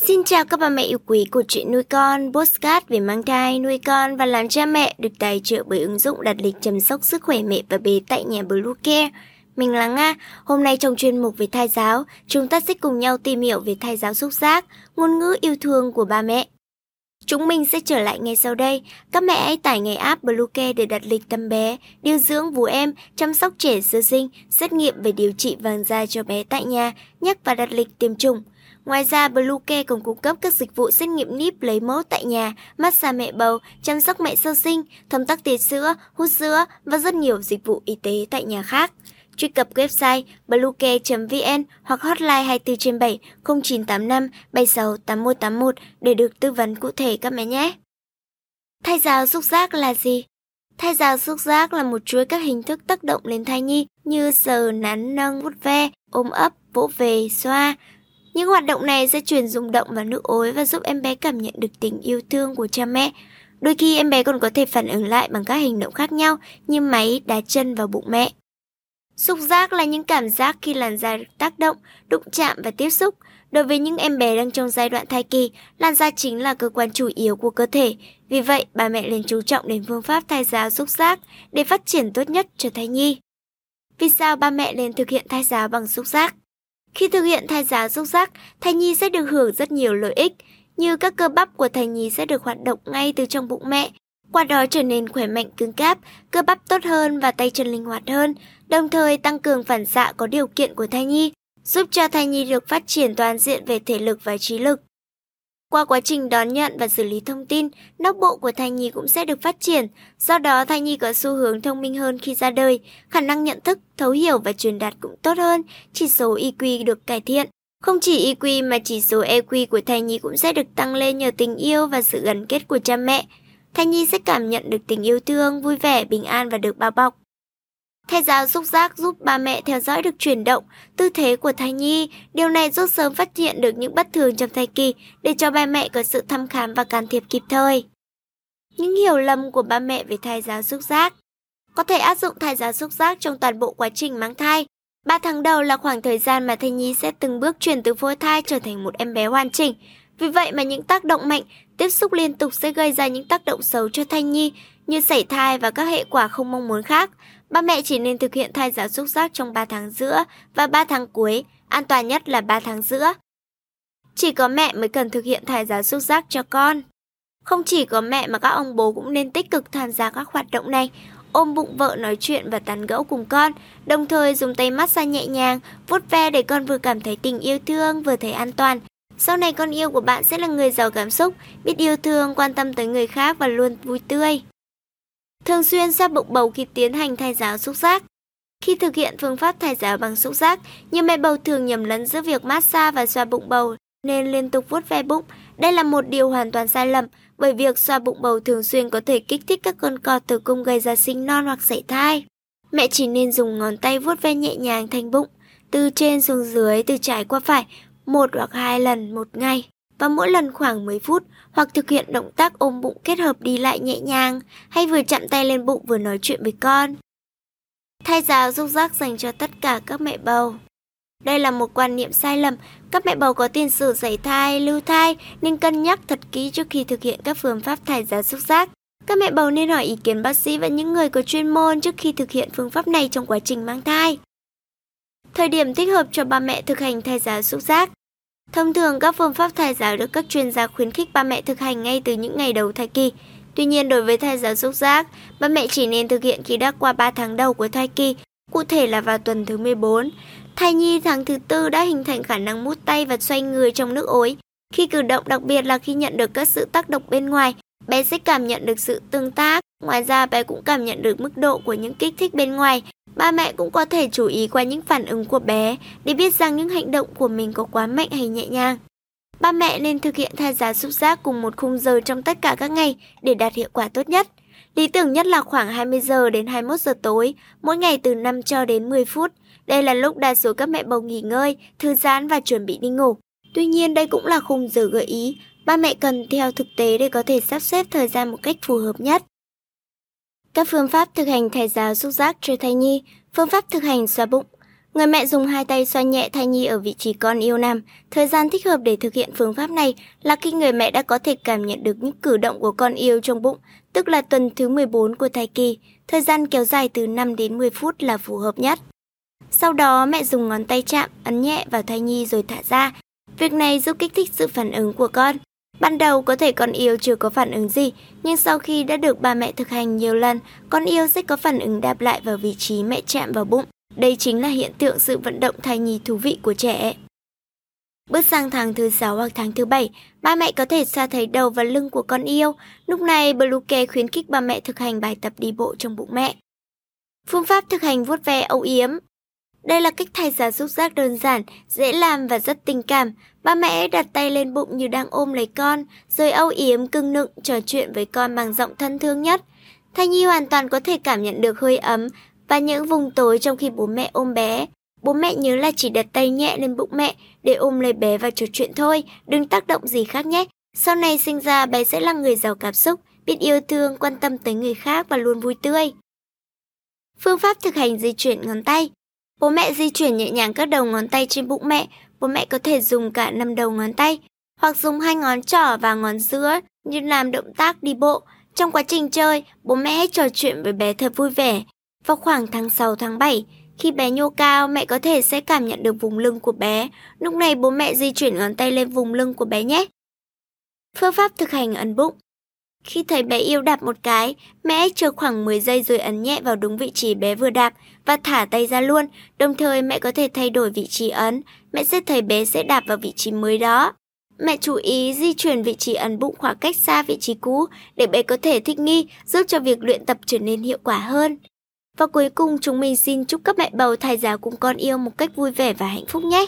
Xin chào các bà mẹ yêu quý của chuyện nuôi con, postcard về mang thai, nuôi con và làm cha mẹ được tài trợ bởi ứng dụng đặt lịch chăm sóc sức khỏe mẹ và bé tại nhà Blue Care. Mình là Nga, hôm nay trong chuyên mục về thai giáo, chúng ta sẽ cùng nhau tìm hiểu về thai giáo xúc giác, ngôn ngữ yêu thương của ba mẹ. Chúng mình sẽ trở lại ngay sau đây. Các mẹ hãy tải ngay app Bluecare để đặt lịch tâm bé, điều dưỡng vú em, chăm sóc trẻ sơ sinh, xét nghiệm về điều trị vàng da cho bé tại nhà, nhắc và đặt lịch tiêm chủng. Ngoài ra, Bluecare còn cung cấp các dịch vụ xét nghiệm níp lấy mẫu tại nhà, massage mẹ bầu, chăm sóc mẹ sơ sinh, thâm tắc tiệt sữa, hút sữa và rất nhiều dịch vụ y tế tại nhà khác. Truy cập website bluecare.vn hoặc hotline 24 trên 7 0985 76 8181 để được tư vấn cụ thể các mẹ nhé. Thai giáo xúc giác là gì? Thai giáo xúc giác là một chuỗi các hình thức tác động lên thai nhi như sờ, nắn, nâng, vuốt ve, ôm ấp, vỗ về, xoa. Những hoạt động này sẽ truyền rung động vào nước ối và giúp em bé cảm nhận được tình yêu thương của cha mẹ. Đôi khi em bé còn có thể phản ứng lại bằng các hành động khác nhau như máy đá chân vào bụng mẹ. Xúc giác là những cảm giác khi làn da được tác động, đụng chạm và tiếp xúc. Đối với những em bé đang trong giai đoạn thai kỳ, làn da chính là cơ quan chủ yếu của cơ thể. Vì vậy, bà mẹ nên chú trọng đến phương pháp thai giáo xúc giác để phát triển tốt nhất cho thai nhi. Vì sao ba mẹ nên thực hiện thai giáo bằng xúc giác? Khi thực hiện thai giáo xúc giác, thai nhi sẽ được hưởng rất nhiều lợi ích, như các cơ bắp của thai nhi sẽ được hoạt động ngay từ trong bụng mẹ, qua đó trở nên khỏe mạnh cứng cáp, cơ bắp tốt hơn và tay chân linh hoạt hơn, đồng thời tăng cường phản xạ có điều kiện của thai nhi, giúp cho thai nhi được phát triển toàn diện về thể lực và trí lực. Qua quá trình đón nhận và xử lý thông tin, nóc bộ của thai nhi cũng sẽ được phát triển, do đó thai nhi có xu hướng thông minh hơn khi ra đời, khả năng nhận thức, thấu hiểu và truyền đạt cũng tốt hơn, chỉ số IQ được cải thiện. Không chỉ IQ mà chỉ số EQ của thai nhi cũng sẽ được tăng lên nhờ tình yêu và sự gắn kết của cha mẹ. Thai nhi sẽ cảm nhận được tình yêu thương, vui vẻ, bình an và được bao bọc. Thai giáo xúc giác giúp ba mẹ theo dõi được chuyển động, tư thế của thai nhi. Điều này giúp sớm phát hiện được những bất thường trong thai kỳ để cho ba mẹ có sự thăm khám và can thiệp kịp thời. Những hiểu lầm của ba mẹ về thai giáo xúc giác Có thể áp dụng thai giáo xúc giác trong toàn bộ quá trình mang thai. 3 tháng đầu là khoảng thời gian mà thai nhi sẽ từng bước chuyển từ phôi thai trở thành một em bé hoàn chỉnh. Vì vậy mà những tác động mạnh, tiếp xúc liên tục sẽ gây ra những tác động xấu cho thai nhi như sảy thai và các hệ quả không mong muốn khác. Ba mẹ chỉ nên thực hiện thai giáo xúc giác trong 3 tháng giữa và 3 tháng cuối, an toàn nhất là 3 tháng giữa. Chỉ có mẹ mới cần thực hiện thai giáo xúc giác cho con. Không chỉ có mẹ mà các ông bố cũng nên tích cực tham gia các hoạt động này, ôm bụng vợ nói chuyện và tán gẫu cùng con, đồng thời dùng tay massage nhẹ nhàng, vuốt ve để con vừa cảm thấy tình yêu thương vừa thấy an toàn. Sau này con yêu của bạn sẽ là người giàu cảm xúc, biết yêu thương, quan tâm tới người khác và luôn vui tươi. Thường xuyên xoa bụng bầu khi tiến hành thai giáo xúc giác. Khi thực hiện phương pháp thai giáo bằng xúc giác, nhiều mẹ bầu thường nhầm lẫn giữa việc massage và xoa bụng bầu nên liên tục vuốt ve bụng. Đây là một điều hoàn toàn sai lầm, bởi việc xoa bụng bầu thường xuyên có thể kích thích các con co tử cung gây ra sinh non hoặc sảy thai. Mẹ chỉ nên dùng ngón tay vuốt ve nhẹ nhàng thành bụng, từ trên xuống dưới, từ trái qua phải, một hoặc hai lần một ngày và mỗi lần khoảng 10 phút hoặc thực hiện động tác ôm bụng kết hợp đi lại nhẹ nhàng hay vừa chạm tay lên bụng vừa nói chuyện với con. Thai giáo giúp giác dành cho tất cả các mẹ bầu. Đây là một quan niệm sai lầm, các mẹ bầu có tiền sử sảy thai, lưu thai nên cân nhắc thật kỹ trước khi thực hiện các phương pháp thai giáo xúc giác. Các mẹ bầu nên hỏi ý kiến bác sĩ và những người có chuyên môn trước khi thực hiện phương pháp này trong quá trình mang thai. Thời điểm thích hợp cho ba mẹ thực hành thai giáo xúc giác Thông thường các phương pháp thai giáo được các chuyên gia khuyến khích ba mẹ thực hành ngay từ những ngày đầu thai kỳ. Tuy nhiên đối với thai giáo xúc giác, ba mẹ chỉ nên thực hiện khi đã qua 3 tháng đầu của thai kỳ, cụ thể là vào tuần thứ 14. Thai nhi tháng thứ tư đã hình thành khả năng mút tay và xoay người trong nước ối. Khi cử động đặc biệt là khi nhận được các sự tác động bên ngoài, bé sẽ cảm nhận được sự tương tác. Ngoài ra bé cũng cảm nhận được mức độ của những kích thích bên ngoài Ba mẹ cũng có thể chú ý qua những phản ứng của bé để biết rằng những hành động của mình có quá mạnh hay nhẹ nhàng. Ba mẹ nên thực hiện thai giá xúc giác cùng một khung giờ trong tất cả các ngày để đạt hiệu quả tốt nhất. Lý tưởng nhất là khoảng 20 giờ đến 21 giờ tối, mỗi ngày từ 5 cho đến 10 phút. Đây là lúc đa số các mẹ bầu nghỉ ngơi, thư giãn và chuẩn bị đi ngủ. Tuy nhiên đây cũng là khung giờ gợi ý, ba mẹ cần theo thực tế để có thể sắp xếp thời gian một cách phù hợp nhất. Các phương pháp thực hành thai giáo xúc giác cho thai nhi, phương pháp thực hành xoa bụng. Người mẹ dùng hai tay xoa nhẹ thai nhi ở vị trí con yêu nam Thời gian thích hợp để thực hiện phương pháp này là khi người mẹ đã có thể cảm nhận được những cử động của con yêu trong bụng, tức là tuần thứ 14 của thai kỳ. Thời gian kéo dài từ 5 đến 10 phút là phù hợp nhất. Sau đó mẹ dùng ngón tay chạm, ấn nhẹ vào thai nhi rồi thả ra. Việc này giúp kích thích sự phản ứng của con. Ban đầu có thể con yêu chưa có phản ứng gì, nhưng sau khi đã được ba mẹ thực hành nhiều lần, con yêu sẽ có phản ứng đáp lại vào vị trí mẹ chạm vào bụng. Đây chính là hiện tượng sự vận động thai nhi thú vị của trẻ. Bước sang tháng thứ 6 hoặc tháng thứ 7, ba mẹ có thể xa thấy đầu và lưng của con yêu. Lúc này, Bluecare khuyến khích ba mẹ thực hành bài tập đi bộ trong bụng mẹ. Phương pháp thực hành vuốt ve âu yếm đây là cách thay giá xúc giác đơn giản, dễ làm và rất tình cảm. Ba mẹ đặt tay lên bụng như đang ôm lấy con, rồi âu yếm cưng nựng trò chuyện với con bằng giọng thân thương nhất. Thai nhi hoàn toàn có thể cảm nhận được hơi ấm và những vùng tối trong khi bố mẹ ôm bé. Bố mẹ nhớ là chỉ đặt tay nhẹ lên bụng mẹ để ôm lấy bé và trò chuyện thôi, đừng tác động gì khác nhé. Sau này sinh ra bé sẽ là người giàu cảm xúc, biết yêu thương, quan tâm tới người khác và luôn vui tươi. Phương pháp thực hành di chuyển ngón tay Bố mẹ di chuyển nhẹ nhàng các đầu ngón tay trên bụng mẹ, bố mẹ có thể dùng cả năm đầu ngón tay, hoặc dùng hai ngón trỏ và ngón giữa như làm động tác đi bộ. Trong quá trình chơi, bố mẹ hãy trò chuyện với bé thật vui vẻ. Vào khoảng tháng 6 tháng 7, khi bé nhô cao, mẹ có thể sẽ cảm nhận được vùng lưng của bé. Lúc này bố mẹ di chuyển ngón tay lên vùng lưng của bé nhé. Phương pháp thực hành ấn bụng khi thấy bé yêu đạp một cái, mẹ chờ khoảng 10 giây rồi ấn nhẹ vào đúng vị trí bé vừa đạp và thả tay ra luôn. Đồng thời mẹ có thể thay đổi vị trí ấn, mẹ sẽ thấy bé sẽ đạp vào vị trí mới đó. Mẹ chú ý di chuyển vị trí ấn bụng khoảng cách xa vị trí cũ để bé có thể thích nghi, giúp cho việc luyện tập trở nên hiệu quả hơn. Và cuối cùng chúng mình xin chúc các mẹ bầu thai giáo cùng con yêu một cách vui vẻ và hạnh phúc nhé.